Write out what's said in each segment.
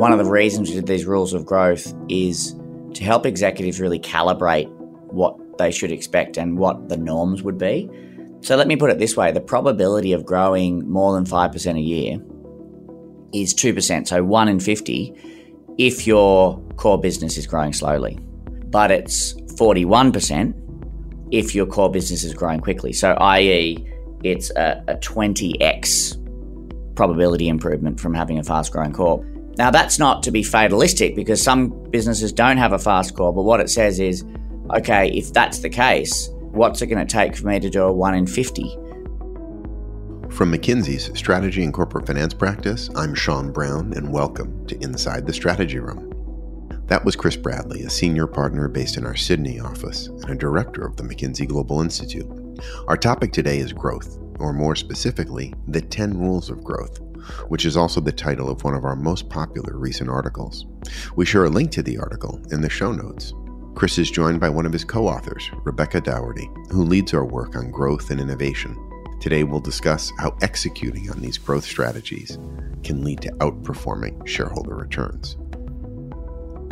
One of the reasons we did these rules of growth is to help executives really calibrate what they should expect and what the norms would be. So let me put it this way the probability of growing more than 5% a year is 2%, so 1 in 50 if your core business is growing slowly. But it's 41% if your core business is growing quickly. So, i.e., it's a, a 20x probability improvement from having a fast growing core. Now, that's not to be fatalistic because some businesses don't have a fast core, but what it says is okay, if that's the case, what's it going to take for me to do a 1 in 50? From McKinsey's Strategy and Corporate Finance Practice, I'm Sean Brown, and welcome to Inside the Strategy Room. That was Chris Bradley, a senior partner based in our Sydney office and a director of the McKinsey Global Institute. Our topic today is growth, or more specifically, the 10 rules of growth, which is also the title of one of our most popular recent articles. We share a link to the article in the show notes. Chris is joined by one of his co authors, Rebecca Doherty, who leads our work on growth and innovation. Today, we'll discuss how executing on these growth strategies can lead to outperforming shareholder returns.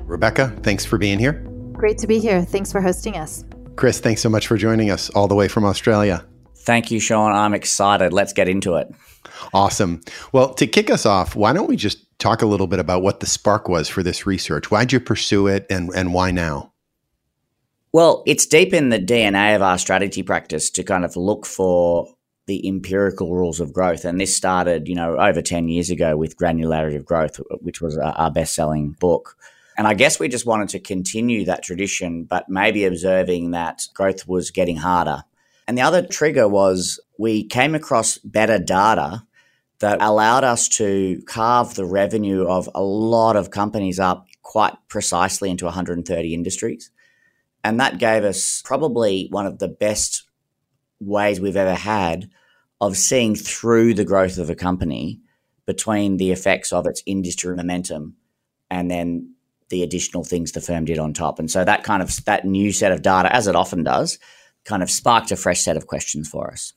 Rebecca, thanks for being here. Great to be here. Thanks for hosting us. Chris, thanks so much for joining us all the way from Australia. Thank you, Sean. I'm excited. Let's get into it. Awesome. Well, to kick us off, why don't we just talk a little bit about what the spark was for this research? Why'd you pursue it and, and why now? Well, it's deep in the DNA of our strategy practice to kind of look for the empirical rules of growth. And this started, you know, over 10 years ago with Granularity of Growth, which was our best selling book. And I guess we just wanted to continue that tradition, but maybe observing that growth was getting harder. And the other trigger was we came across better data that allowed us to carve the revenue of a lot of companies up quite precisely into 130 industries. And that gave us probably one of the best ways we've ever had of seeing through the growth of a company between the effects of its industry momentum and then the additional things the firm did on top. And so that kind of that new set of data, as it often does, kind of sparked a fresh set of questions for us.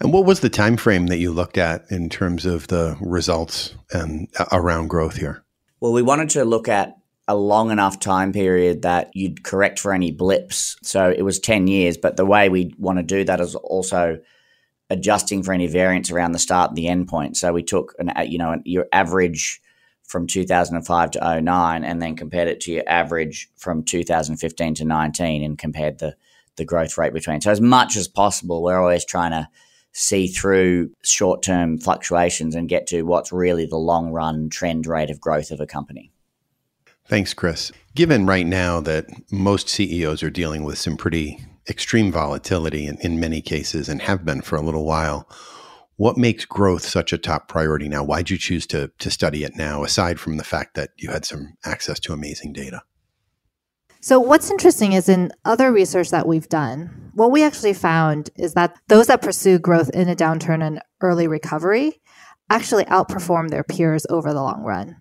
And what was the time frame that you looked at in terms of the results and uh, around growth here? Well, we wanted to look at a long enough time period that you'd correct for any blips. So it was 10 years, but the way we want to do that is also adjusting for any variance around the start and the end point. So we took an you know your average from 2005 to 09 and then compared it to your average from 2015 to 19 and compared the the growth rate between. So as much as possible, we're always trying to see through short-term fluctuations and get to what's really the long-run trend rate of growth of a company. Thanks, Chris. Given right now that most CEOs are dealing with some pretty extreme volatility in, in many cases and have been for a little while, what makes growth such a top priority now? Why'd you choose to, to study it now, aside from the fact that you had some access to amazing data? So, what's interesting is in other research that we've done, what we actually found is that those that pursue growth in a downturn and early recovery actually outperform their peers over the long run.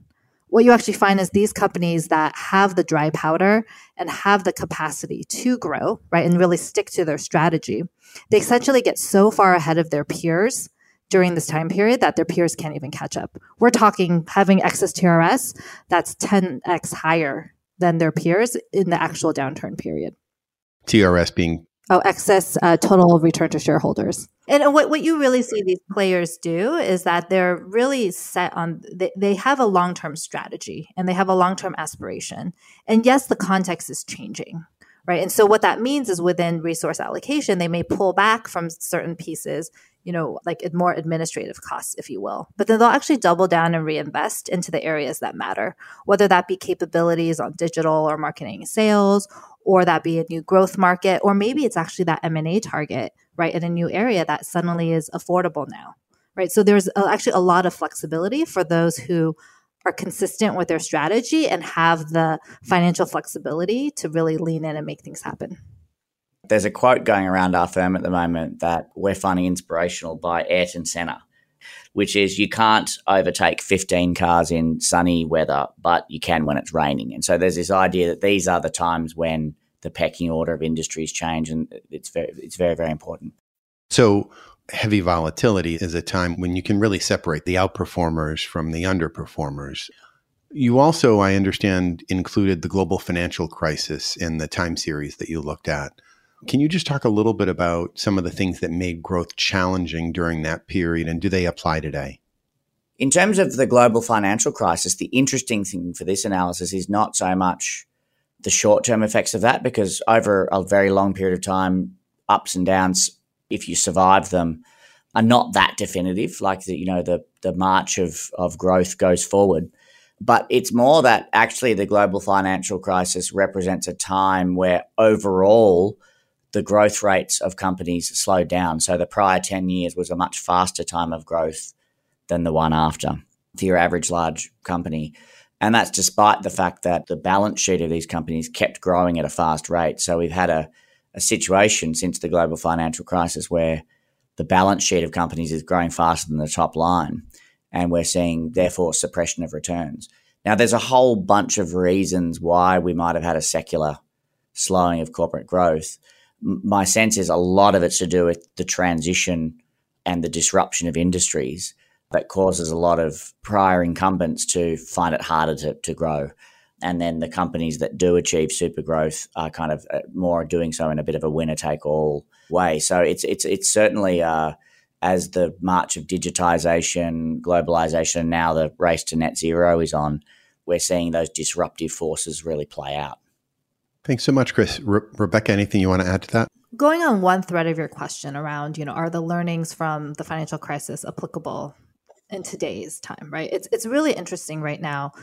What you actually find is these companies that have the dry powder and have the capacity to grow, right, and really stick to their strategy, they essentially get so far ahead of their peers during this time period that their peers can't even catch up. We're talking having excess TRS that's 10x higher than their peers in the actual downturn period. TRS being Oh, excess uh, total return to shareholders. And what, what you really see these players do is that they're really set on, they, they have a long term strategy and they have a long term aspiration. And yes, the context is changing, right? And so what that means is within resource allocation, they may pull back from certain pieces you know, like more administrative costs, if you will. But then they'll actually double down and reinvest into the areas that matter, whether that be capabilities on digital or marketing and sales, or that be a new growth market, or maybe it's actually that M&A target, right, in a new area that suddenly is affordable now, right? So there's uh, actually a lot of flexibility for those who are consistent with their strategy and have the financial flexibility to really lean in and make things happen. There's a quote going around our firm at the moment that we're finding inspirational by Ayrton Senna, which is you can't overtake 15 cars in sunny weather, but you can when it's raining. And so there's this idea that these are the times when the pecking order of industries change, and it's very, it's very, very important. So heavy volatility is a time when you can really separate the outperformers from the underperformers. You also, I understand, included the global financial crisis in the time series that you looked at. Can you just talk a little bit about some of the things that made growth challenging during that period and do they apply today? In terms of the global financial crisis, the interesting thing for this analysis is not so much the short term effects of that, because over a very long period of time, ups and downs, if you survive them, are not that definitive. Like the, you know, the the march of of growth goes forward. But it's more that actually the global financial crisis represents a time where overall the growth rates of companies slowed down. So the prior 10 years was a much faster time of growth than the one after for your average large company. And that's despite the fact that the balance sheet of these companies kept growing at a fast rate. So we've had a, a situation since the global financial crisis where the balance sheet of companies is growing faster than the top line. And we're seeing, therefore, suppression of returns. Now, there's a whole bunch of reasons why we might have had a secular slowing of corporate growth. My sense is a lot of it's to do with the transition and the disruption of industries that causes a lot of prior incumbents to find it harder to, to grow and then the companies that do achieve super growth are kind of uh, more doing so in a bit of a winner take all way. So it's it's it's certainly uh, as the march of digitization, globalization, and now the race to net zero is on, we're seeing those disruptive forces really play out. Thanks so much, Chris. Re- Rebecca, anything you want to add to that? Going on one thread of your question around, you know, are the learnings from the financial crisis applicable in today's time? Right. It's it's really interesting right now.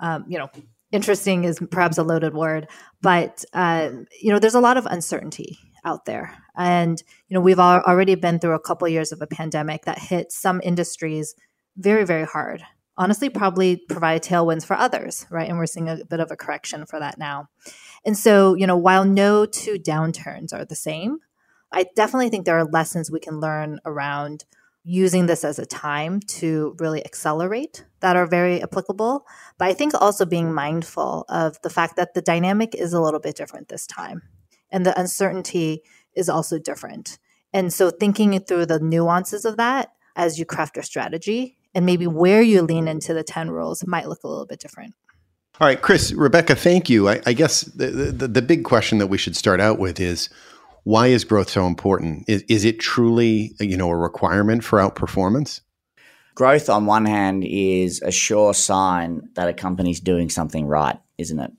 Um, you know, interesting is perhaps a loaded word, but uh, you know, there's a lot of uncertainty out there, and you know, we've already been through a couple years of a pandemic that hit some industries very, very hard. Honestly, probably provide tailwinds for others, right? And we're seeing a bit of a correction for that now. And so, you know, while no two downturns are the same, I definitely think there are lessons we can learn around using this as a time to really accelerate that are very applicable. But I think also being mindful of the fact that the dynamic is a little bit different this time and the uncertainty is also different. And so thinking through the nuances of that as you craft your strategy and maybe where you lean into the 10 rules might look a little bit different. All right, Chris, Rebecca, thank you. I, I guess the, the, the big question that we should start out with is why is growth so important? Is, is it truly, you know, a requirement for outperformance? Growth, on one hand, is a sure sign that a company's doing something right, isn't it?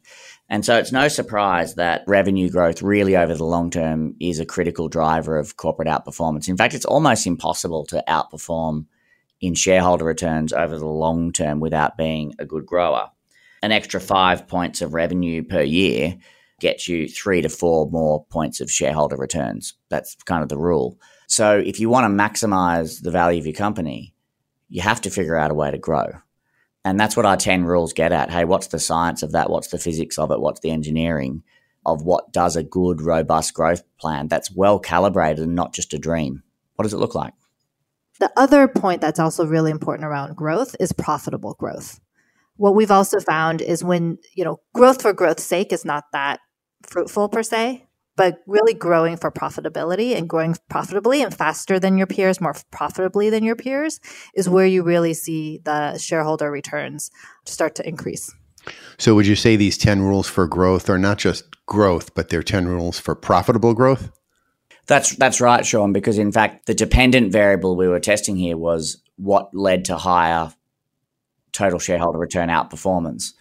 And so it's no surprise that revenue growth, really over the long term, is a critical driver of corporate outperformance. In fact, it's almost impossible to outperform in shareholder returns over the long term without being a good grower. An extra five points of revenue per year gets you three to four more points of shareholder returns. That's kind of the rule. So if you want to maximize the value of your company, you have to figure out a way to grow. And that's what our 10 rules get at. Hey, what's the science of that? What's the physics of it? What's the engineering of what does a good, robust growth plan that's well calibrated and not just a dream? What does it look like? The other point that's also really important around growth is profitable growth. What we've also found is when, you know, growth for growth's sake is not that fruitful per se, but really growing for profitability and growing profitably and faster than your peers, more profitably than your peers, is where you really see the shareholder returns start to increase. So, would you say these 10 rules for growth are not just growth, but they're 10 rules for profitable growth? That's, that's right, Sean, because in fact, the dependent variable we were testing here was what led to higher total shareholder return outperformance.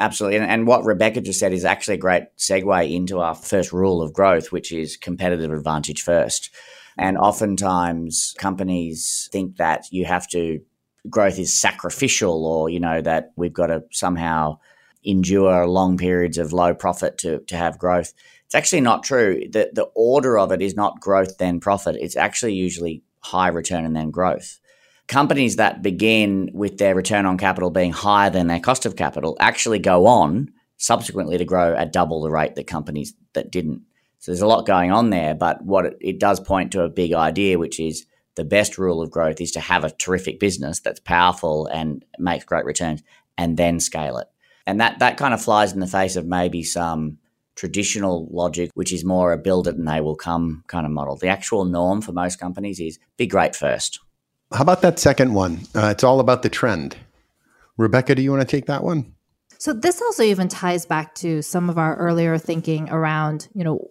Absolutely. And, and, what Rebecca just said is actually a great segue into our first rule of growth, which is competitive advantage first. And oftentimes companies think that you have to, growth is sacrificial or, you know, that we've got to somehow endure long periods of low profit to, to have growth. It's actually not true. The, the order of it is not growth, then profit. It's actually usually high return and then growth companies that begin with their return on capital being higher than their cost of capital actually go on subsequently to grow at double the rate that companies that didn't. So there's a lot going on there, but what it, it does point to a big idea, which is the best rule of growth is to have a terrific business that's powerful and makes great returns and then scale it. And that, that kind of flies in the face of maybe some traditional logic, which is more a build it and they will come kind of model. The actual norm for most companies is be great first. How about that second one? Uh, it's all about the trend. Rebecca, do you want to take that one? So this also even ties back to some of our earlier thinking around, you know,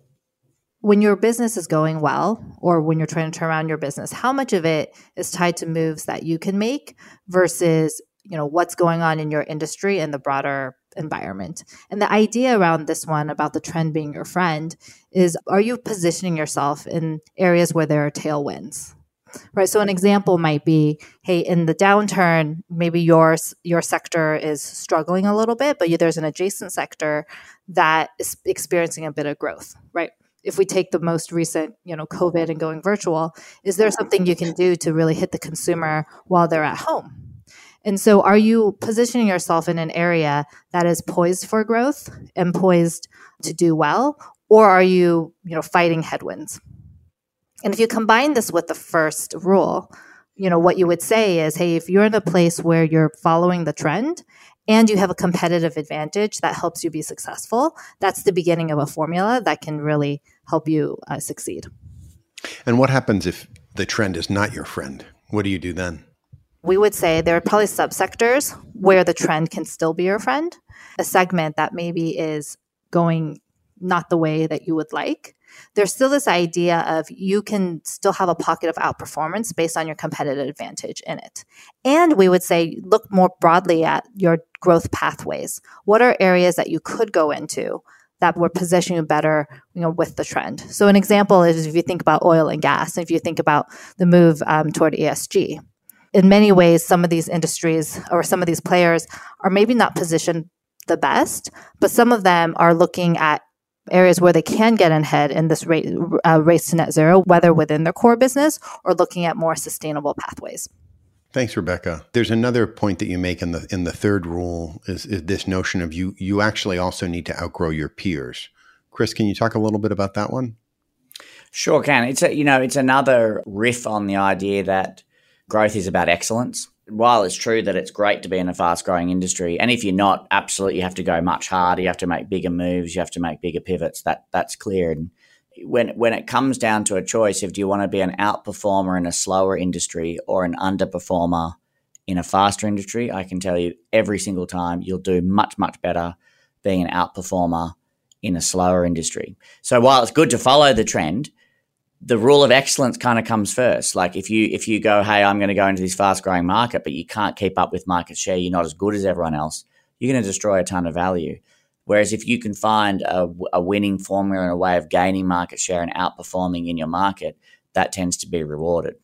when your business is going well or when you're trying to turn around your business, how much of it is tied to moves that you can make versus, you know, what's going on in your industry and the broader environment. And the idea around this one about the trend being your friend is are you positioning yourself in areas where there are tailwinds? Right. So an example might be, hey, in the downturn, maybe your your sector is struggling a little bit, but there's an adjacent sector that is experiencing a bit of growth, right? If we take the most recent, you know, COVID and going virtual, is there something you can do to really hit the consumer while they're at home? And so, are you positioning yourself in an area that is poised for growth and poised to do well, or are you, you know, fighting headwinds? And if you combine this with the first rule, you know, what you would say is, hey, if you're in a place where you're following the trend and you have a competitive advantage that helps you be successful, that's the beginning of a formula that can really help you uh, succeed. And what happens if the trend is not your friend? What do you do then? we would say there are probably subsectors where the trend can still be your friend, a segment that maybe is going not the way that you would like. There's still this idea of you can still have a pocket of outperformance based on your competitive advantage in it. And we would say look more broadly at your growth pathways. What are areas that you could go into that would position you better, you know, with the trend. So an example is if you think about oil and gas, if you think about the move um, toward ESG, in many ways, some of these industries or some of these players are maybe not positioned the best, but some of them are looking at areas where they can get ahead in this race, uh, race to net zero, whether within their core business or looking at more sustainable pathways. Thanks, Rebecca. There's another point that you make in the in the third rule is, is this notion of you you actually also need to outgrow your peers. Chris, can you talk a little bit about that one? Sure, can. It's a you know it's another riff on the idea that growth is about excellence. While it's true that it's great to be in a fast growing industry, and if you're not, absolutely you have to go much harder. You have to make bigger moves. You have to make bigger pivots. That that's clear. And when when it comes down to a choice, if do you want to be an outperformer in a slower industry or an underperformer in a faster industry, I can tell you every single time you'll do much much better being an outperformer in a slower industry. So while it's good to follow the trend, the rule of excellence kind of comes first. Like if you if you go, hey, I'm going to go into this fast growing market, but you can't keep up with market share, you're not as good as everyone else. You're going to destroy a ton of value. Whereas if you can find a, a winning formula and a way of gaining market share and outperforming in your market, that tends to be rewarded.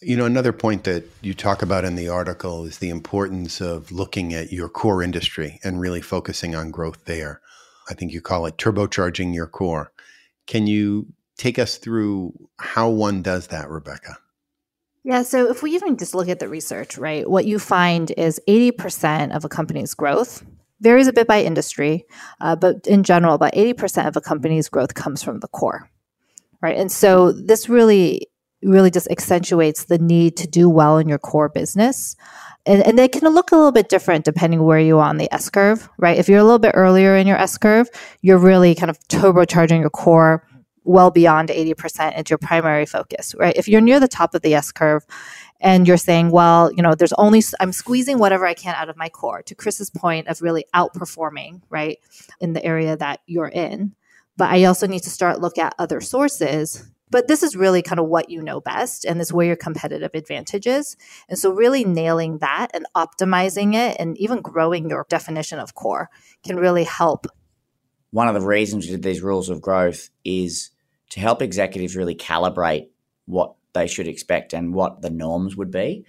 You know, another point that you talk about in the article is the importance of looking at your core industry and really focusing on growth there. I think you call it turbocharging your core. Can you take us through how one does that, Rebecca? Yeah, so if we even just look at the research, right, what you find is 80% of a company's growth varies a bit by industry, uh, but in general, about 80% of a company's growth comes from the core, right? And so this really, really just accentuates the need to do well in your core business. And, and they can look a little bit different depending where you are on the S curve, right? If you're a little bit earlier in your S curve, you're really kind of turbocharging your core well beyond 80% into your primary focus, right? If you're near the top of the S curve and you're saying, well, you know, there's only, I'm squeezing whatever I can out of my core, to Chris's point of really outperforming, right, in the area that you're in. But I also need to start look at other sources. But this is really kind of what you know best, and is where your competitive advantage is. And so, really nailing that and optimizing it, and even growing your definition of core can really help one of the reasons we did these rules of growth is to help executives really calibrate what they should expect and what the norms would be.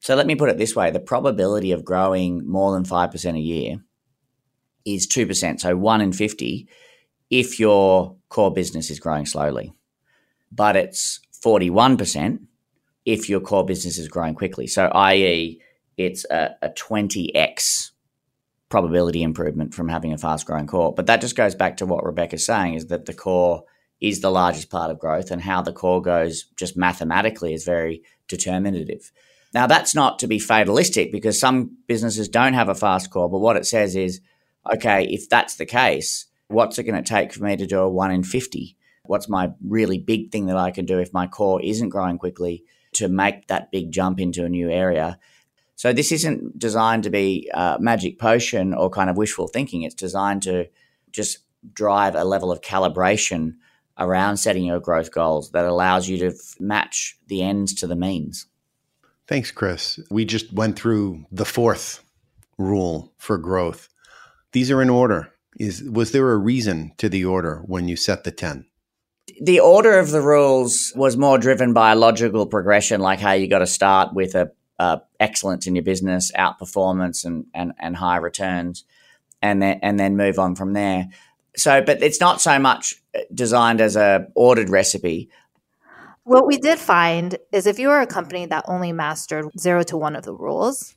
So let me put it this way the probability of growing more than 5% a year is 2%. So 1 in 50 if your core business is growing slowly. But it's 41% if your core business is growing quickly. So, i.e., it's a, a 20x probability improvement from having a fast growing core. But that just goes back to what Rebecca's saying is that the core is the largest part of growth and how the core goes just mathematically is very determinative. Now, that's not to be fatalistic because some businesses don't have a fast core, but what it says is okay, if that's the case, what's it going to take for me to do a one in 50? What's my really big thing that I can do if my core isn't growing quickly to make that big jump into a new area? So this isn't designed to be a magic potion or kind of wishful thinking. It's designed to just drive a level of calibration around setting your growth goals that allows you to f- match the ends to the means. Thanks, Chris. We just went through the fourth rule for growth. These are in order. Is was there a reason to the order when you set the 10? The order of the rules was more driven by a logical progression, like how you got to start with a uh, excellence in your business, outperformance, and, and and high returns, and then and then move on from there. So, but it's not so much designed as a ordered recipe. What we did find is if you are a company that only mastered zero to one of the rules,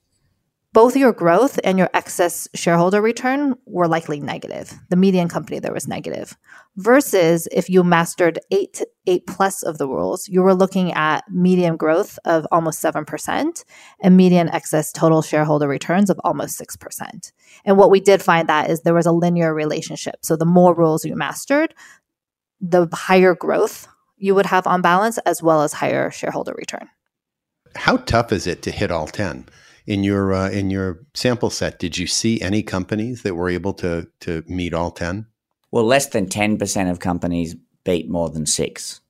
both your growth and your excess shareholder return were likely negative. The median company there was negative. Versus if you mastered eight eight plus of the rules, you were looking at median growth of almost 7% and median excess total shareholder returns of almost 6%. And what we did find that is there was a linear relationship. So the more rules you mastered, the higher growth you would have on balance as well as higher shareholder return. How tough is it to hit all 10? In your uh, in your sample set, did you see any companies that were able to to meet all ten? Well, less than ten percent of companies beat more than six,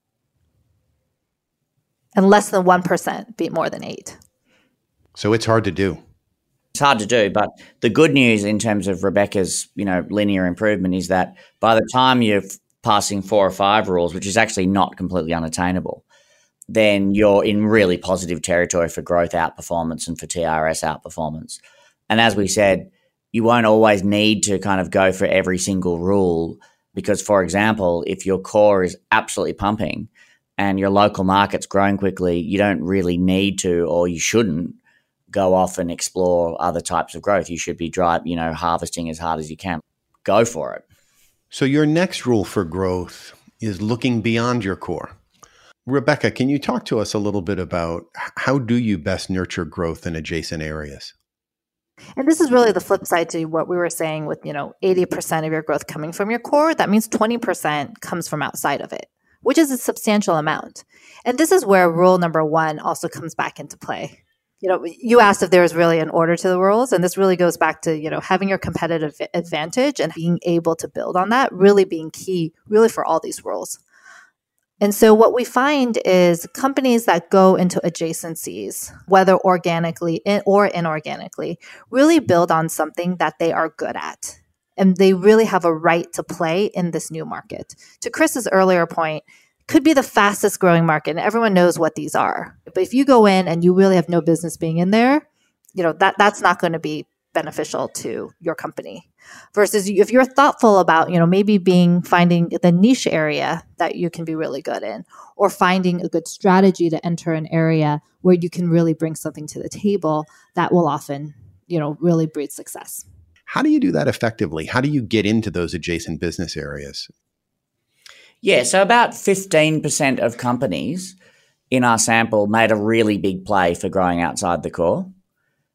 and less than one percent beat more than eight. So it's hard to do. It's hard to do, but the good news in terms of Rebecca's you know linear improvement is that by the time you're passing four or five rules, which is actually not completely unattainable, then you're in really positive territory for growth outperformance and for TRS outperformance. And as we said, you won't always need to kind of go for every single rule because, for example, if your core is absolutely pumping and your local market's growing quickly, you don't really need to or you shouldn't go off and explore other types of growth. You should be drive, you know, harvesting as hard as you can. Go for it. So your next rule for growth is looking beyond your core. Rebecca, can you talk to us a little bit about how do you best nurture growth in adjacent areas? And this is really the flip side to what we were saying with, you know, 80% of your growth coming from your core. That means 20% comes from outside of it, which is a substantial amount. And this is where rule number one also comes back into play. You know, you asked if there was really an order to the rules, and this really goes back to, you know, having your competitive advantage and being able to build on that really being key, really for all these rules. And so, what we find is companies that go into adjacencies, whether organically or inorganically, really build on something that they are good at. And they really have a right to play in this new market. To Chris's earlier point, could be the fastest growing market, and everyone knows what these are. But if you go in and you really have no business being in there, you know that that's not going to be beneficial to your company versus if you're thoughtful about you know maybe being finding the niche area that you can be really good in or finding a good strategy to enter an area where you can really bring something to the table that will often you know really breed success. How do you do that effectively? How do you get into those adjacent business areas? Yeah so about 15% of companies in our sample made a really big play for growing outside the core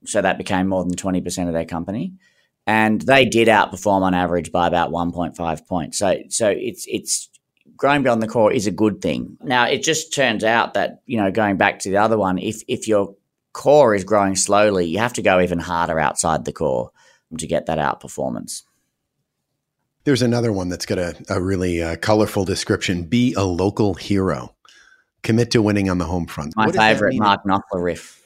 so that became more than 20% of their company. And they did outperform on average by about 1.5 points. So, so it's, it's growing beyond the core is a good thing. Now, it just turns out that, you know, going back to the other one, if, if your core is growing slowly, you have to go even harder outside the core to get that outperformance. There's another one that's got a, a really uh, colorful description be a local hero, commit to winning on the home front. My favorite Mark Knopfler riff.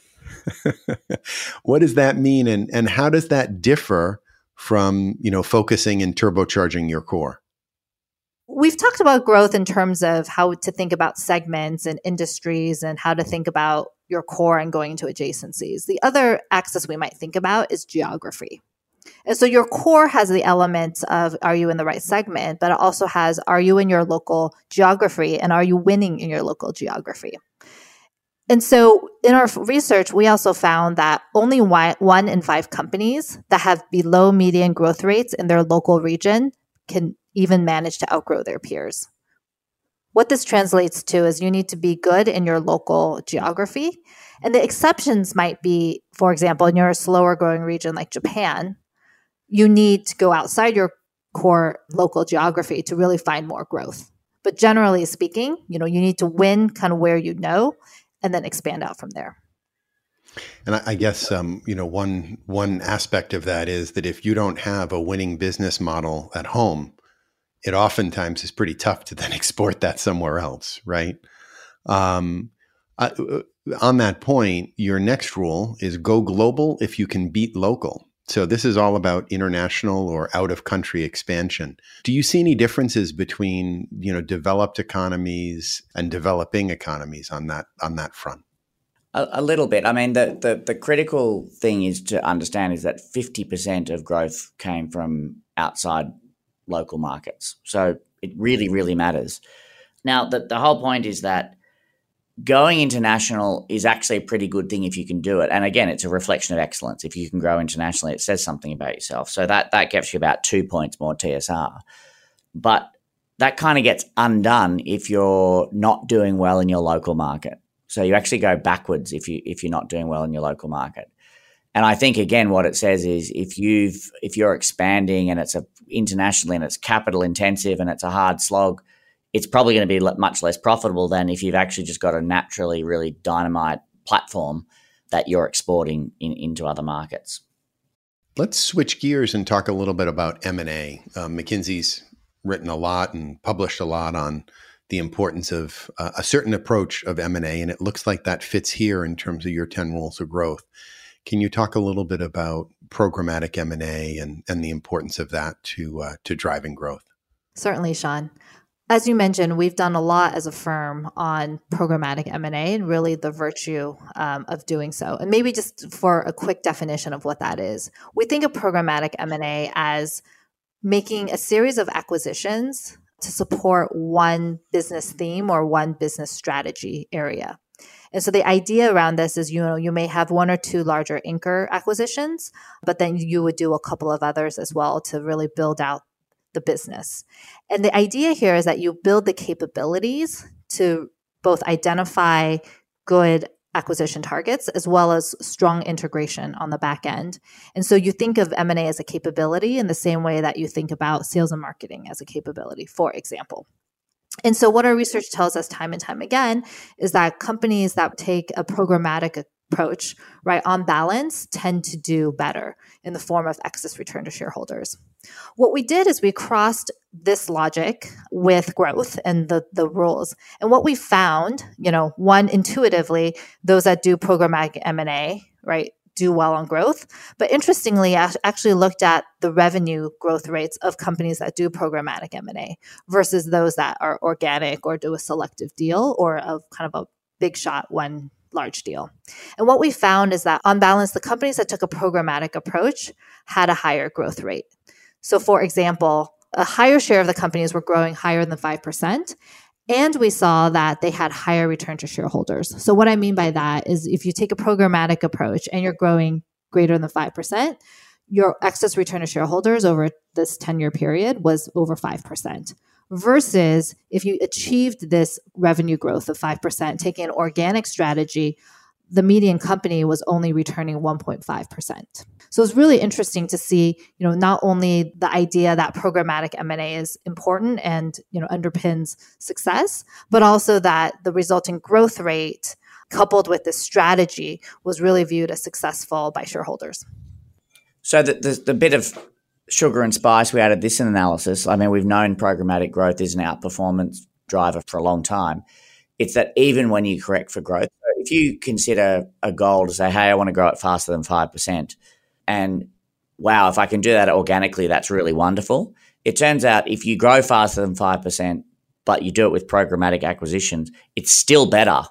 what does that mean and and how does that differ from you know focusing and turbocharging your core? We've talked about growth in terms of how to think about segments and industries and how to think about your core and going into adjacencies. The other axis we might think about is geography. And so your core has the elements of are you in the right segment, but it also has are you in your local geography and are you winning in your local geography? And so in our research, we also found that only one in five companies that have below median growth rates in their local region can even manage to outgrow their peers. What this translates to is you need to be good in your local geography. And the exceptions might be, for example, in your slower growing region like Japan, you need to go outside your core local geography to really find more growth. But generally speaking, you know, you need to win kind of where you know and then expand out from there. And I, I guess um, you know one one aspect of that is that if you don't have a winning business model at home, it oftentimes is pretty tough to then export that somewhere else, right? Um, uh, on that point, your next rule is go global if you can beat local. So this is all about international or out of country expansion. Do you see any differences between, you know, developed economies and developing economies on that on that front? A, a little bit. I mean, the, the the critical thing is to understand is that fifty percent of growth came from outside local markets. So it really, really matters. Now, the, the whole point is that going international is actually a pretty good thing if you can do it. And again, it's a reflection of excellence. If you can grow internationally, it says something about yourself. So that that gets you about two points more TSR. But that kind of gets undone if you're not doing well in your local market. So you actually go backwards if you if you're not doing well in your local market. And I think again, what it says is if you've if you're expanding and it's a internationally and it's capital intensive and it's a hard slog, it's probably going to be much less profitable than if you've actually just got a naturally really dynamite platform that you're exporting in, into other markets. Let's switch gears and talk a little bit about M&A. Uh, McKinsey's written a lot and published a lot on the importance of uh, a certain approach of M&A, and it looks like that fits here in terms of your 10 rules of growth. Can you talk a little bit about programmatic M&A and, and the importance of that to, uh, to driving growth? Certainly, Sean as you mentioned, we've done a lot as a firm on programmatic M&A and really the virtue um, of doing so. And maybe just for a quick definition of what that is, we think of programmatic M&A as making a series of acquisitions to support one business theme or one business strategy area. And so the idea around this is, you know, you may have one or two larger anchor acquisitions, but then you would do a couple of others as well to really build out the business. And the idea here is that you build the capabilities to both identify good acquisition targets as well as strong integration on the back end. And so you think of M&A as a capability in the same way that you think about sales and marketing as a capability, for example. And so what our research tells us time and time again is that companies that take a programmatic approach, right, on balance, tend to do better in the form of excess return to shareholders. What we did is we crossed this logic with growth and the, the rules. And what we found, you know, one intuitively, those that do programmatic M&A, right, do well on growth. But interestingly, I actually looked at the revenue growth rates of companies that do programmatic M&A versus those that are organic or do a selective deal or of kind of a big shot one large deal. And what we found is that on balance, the companies that took a programmatic approach had a higher growth rate. So, for example, a higher share of the companies were growing higher than 5%. And we saw that they had higher return to shareholders. So, what I mean by that is if you take a programmatic approach and you're growing greater than 5%, your excess return to shareholders over this 10 year period was over 5% versus if you achieved this revenue growth of 5%, taking an organic strategy, the median company was only returning 1.5%. So it's really interesting to see, you know, not only the idea that programmatic M&A is important and, you know, underpins success, but also that the resulting growth rate coupled with this strategy was really viewed as successful by shareholders. So the, the, the bit of sugar and spice, we added this in analysis. I mean, we've known programmatic growth is an outperformance driver for a long time. It's that even when you correct for growth, if you consider a goal to say, hey, I want to grow it faster than 5%, and wow, if I can do that organically, that's really wonderful. It turns out if you grow faster than 5%, but you do it with programmatic acquisitions, it's still better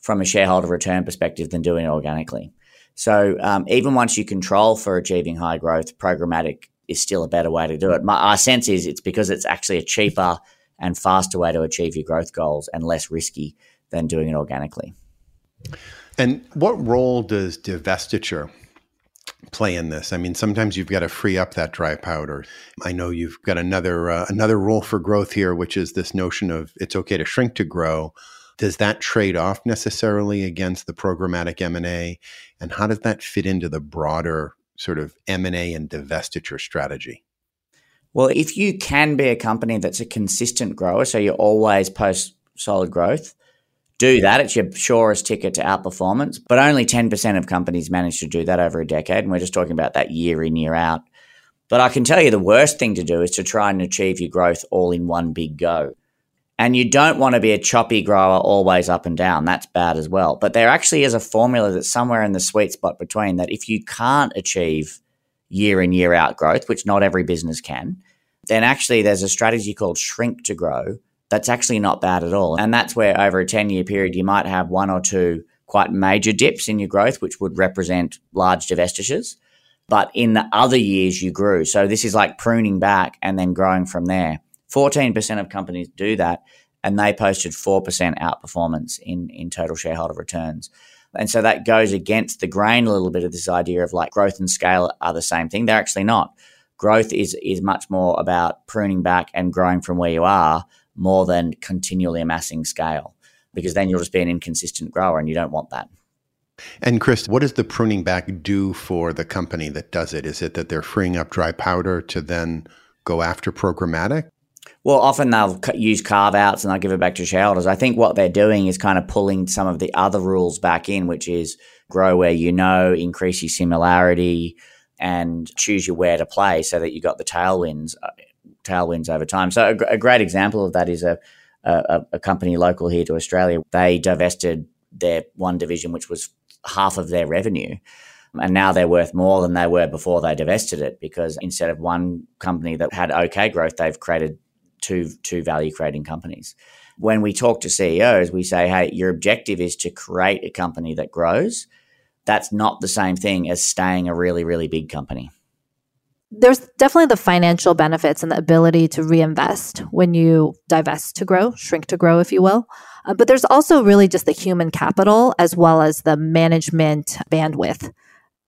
from a shareholder return perspective than doing it organically. So um, even once you control for achieving high growth, programmatic is still a better way to do it. My our sense is it's because it's actually a cheaper and faster way to achieve your growth goals and less risky than doing it organically. And what role does divestiture play in this? I mean, sometimes you've got to free up that dry powder. I know you've got another uh, another rule for growth here, which is this notion of it's okay to shrink to grow. Does that trade off necessarily against the programmatic M and A, and how does that fit into the broader sort of M&A and divestiture strategy? Well, if you can be a company that's a consistent grower, so you're always post solid growth, do that. It's your surest ticket to outperformance, but only 10% of companies manage to do that over a decade. And we're just talking about that year in, year out. But I can tell you the worst thing to do is to try and achieve your growth all in one big go. And you don't want to be a choppy grower always up and down. That's bad as well. But there actually is a formula that's somewhere in the sweet spot between that. If you can't achieve year in, year out growth, which not every business can, then actually there's a strategy called shrink to grow that's actually not bad at all. And that's where over a 10 year period, you might have one or two quite major dips in your growth, which would represent large divestitures. But in the other years, you grew. So this is like pruning back and then growing from there. 14% of companies do that, and they posted 4% outperformance in, in total shareholder returns. And so that goes against the grain a little bit of this idea of like growth and scale are the same thing. They're actually not. Growth is is much more about pruning back and growing from where you are more than continually amassing scale because then you'll just be an inconsistent grower and you don't want that. And Chris, what does the pruning back do for the company that does it? Is it that they're freeing up dry powder to then go after programmatic? Well, often they'll use carve outs and they'll give it back to shareholders. I think what they're doing is kind of pulling some of the other rules back in, which is grow where you know, increase your similarity, and choose your where to play so that you've got the tailwinds uh, tailwinds over time. So a, a great example of that is a, a, a company local here to Australia. They divested their one division, which was half of their revenue. And now they're worth more than they were before they divested it because instead of one company that had okay growth, they've created two two value creating companies. When we talk to CEOs, we say, hey, your objective is to create a company that grows. That's not the same thing as staying a really, really big company. There's definitely the financial benefits and the ability to reinvest when you divest to grow, shrink to grow, if you will. Uh, but there's also really just the human capital as well as the management bandwidth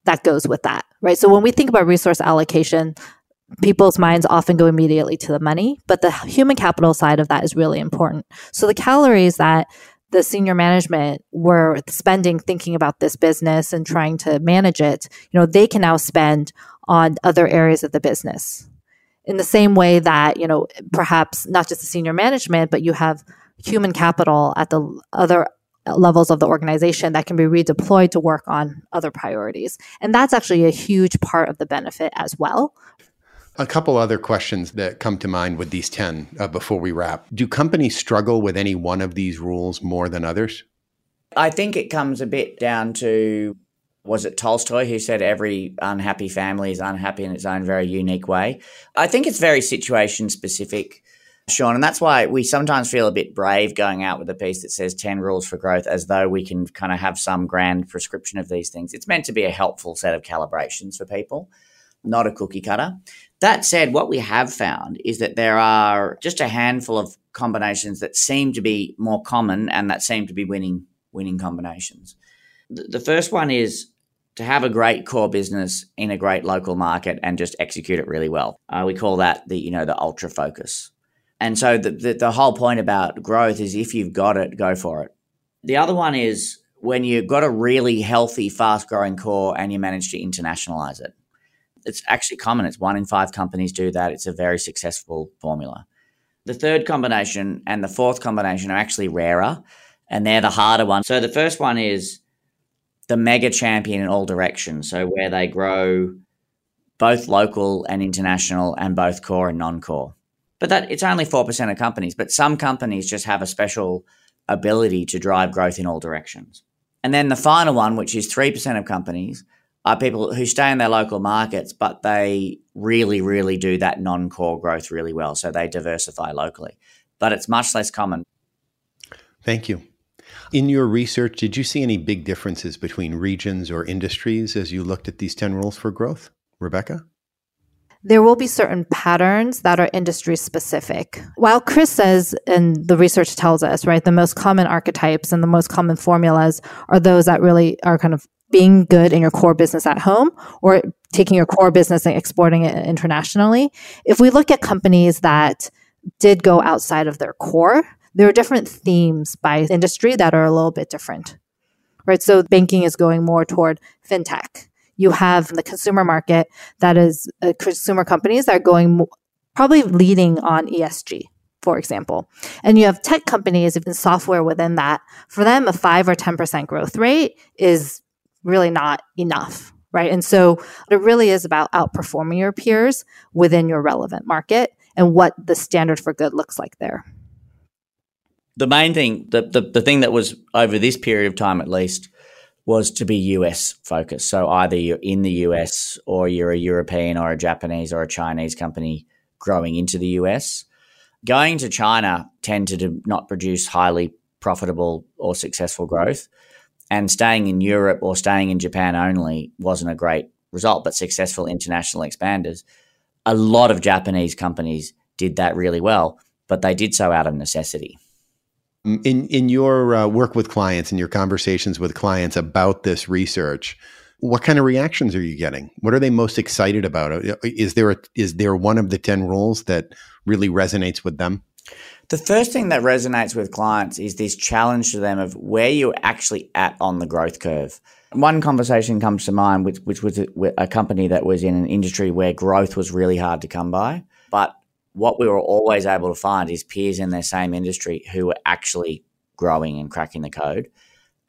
that goes with that, right? So when we think about resource allocation, people's minds often go immediately to the money, but the human capital side of that is really important. So the calories that the senior management were spending thinking about this business and trying to manage it, you know, they can now spend on other areas of the business. In the same way that, you know, perhaps not just the senior management, but you have human capital at the other levels of the organization that can be redeployed to work on other priorities. And that's actually a huge part of the benefit as well. A couple other questions that come to mind with these 10 uh, before we wrap. Do companies struggle with any one of these rules more than others? I think it comes a bit down to was it Tolstoy who said every unhappy family is unhappy in its own very unique way? I think it's very situation specific, Sean, and that's why we sometimes feel a bit brave going out with a piece that says 10 rules for growth as though we can kind of have some grand prescription of these things. It's meant to be a helpful set of calibrations for people, not a cookie cutter. That said, what we have found is that there are just a handful of combinations that seem to be more common and that seem to be winning winning combinations. The first one is to have a great core business in a great local market and just execute it really well. Uh, we call that the you know the ultra focus. And so the, the the whole point about growth is if you've got it, go for it. The other one is when you've got a really healthy, fast growing core and you manage to internationalize it it's actually common. It's one in five companies do that. It's a very successful formula. The third combination and the fourth combination are actually rarer, and they're the harder ones. So the first one is the mega champion in all directions. So where they grow both local and international, and both core and non-core. But that it's only four percent of companies. But some companies just have a special ability to drive growth in all directions. And then the final one, which is three percent of companies, are people who stay in their local markets, but they really, really do that non core growth really well. So they diversify locally, but it's much less common. Thank you. In your research, did you see any big differences between regions or industries as you looked at these 10 rules for growth? Rebecca? There will be certain patterns that are industry specific. While Chris says, and the research tells us, right, the most common archetypes and the most common formulas are those that really are kind of being good in your core business at home or taking your core business and exporting it internationally. If we look at companies that did go outside of their core, there are different themes by industry that are a little bit different. Right? So banking is going more toward fintech. You have the consumer market that is uh, consumer companies that are going probably leading on ESG for example. And you have tech companies, and software within that, for them, a 5 or 10% growth rate is really not enough, right? And so it really is about outperforming your peers within your relevant market and what the standard for good looks like there. The main thing, the, the, the thing that was over this period of time at least, was to be US focused. So either you're in the US or you're a European or a Japanese or a Chinese company growing into the US. Going to China tended to not produce highly profitable or successful growth. And staying in Europe or staying in Japan only wasn't a great result, but successful international expanders. A lot of Japanese companies did that really well, but they did so out of necessity. In in your uh, work with clients and your conversations with clients about this research, what kind of reactions are you getting? What are they most excited about? Uh, is there a, is there one of the ten rules that really resonates with them? The first thing that resonates with clients is this challenge to them of where you're actually at on the growth curve. One conversation comes to mind, which, which was a, a company that was in an industry where growth was really hard to come by. But what we were always able to find is peers in their same industry who were actually growing and cracking the code.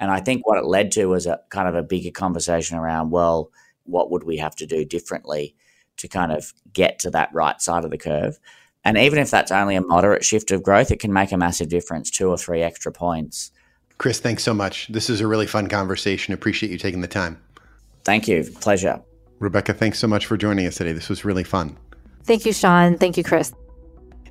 And I think what it led to was a kind of a bigger conversation around, well, what would we have to do differently to kind of get to that right side of the curve? And even if that's only a moderate shift of growth, it can make a massive difference, two or three extra points. Chris, thanks so much. This is a really fun conversation. Appreciate you taking the time. Thank you. Pleasure. Rebecca, thanks so much for joining us today. This was really fun. Thank you, Sean. Thank you, Chris.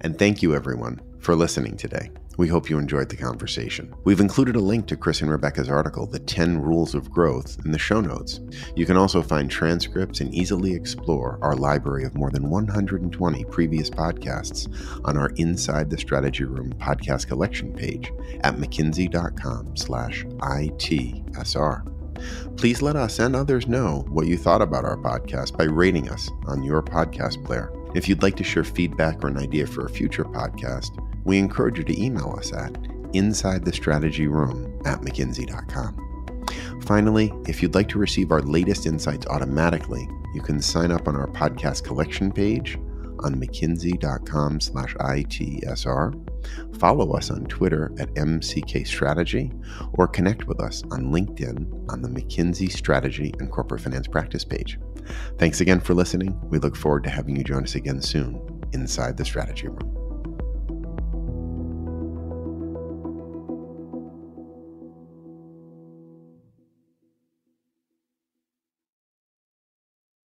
And thank you, everyone, for listening today. We hope you enjoyed the conversation. We've included a link to Chris and Rebecca's article, The 10 Rules of Growth, in the show notes. You can also find transcripts and easily explore our library of more than 120 previous podcasts on our Inside the Strategy Room podcast collection page at mckinsey.com slash ITSR. Please let us and others know what you thought about our podcast by rating us on your podcast player. If you'd like to share feedback or an idea for a future podcast, we encourage you to email us at inside the strategy room at mckinsey.com. Finally, if you'd like to receive our latest insights automatically, you can sign up on our podcast collection page on mckinsey.com slash ITSR, follow us on Twitter at MCK Strategy, or connect with us on LinkedIn on the McKinsey Strategy and Corporate Finance Practice page. Thanks again for listening. We look forward to having you join us again soon inside the Strategy Room.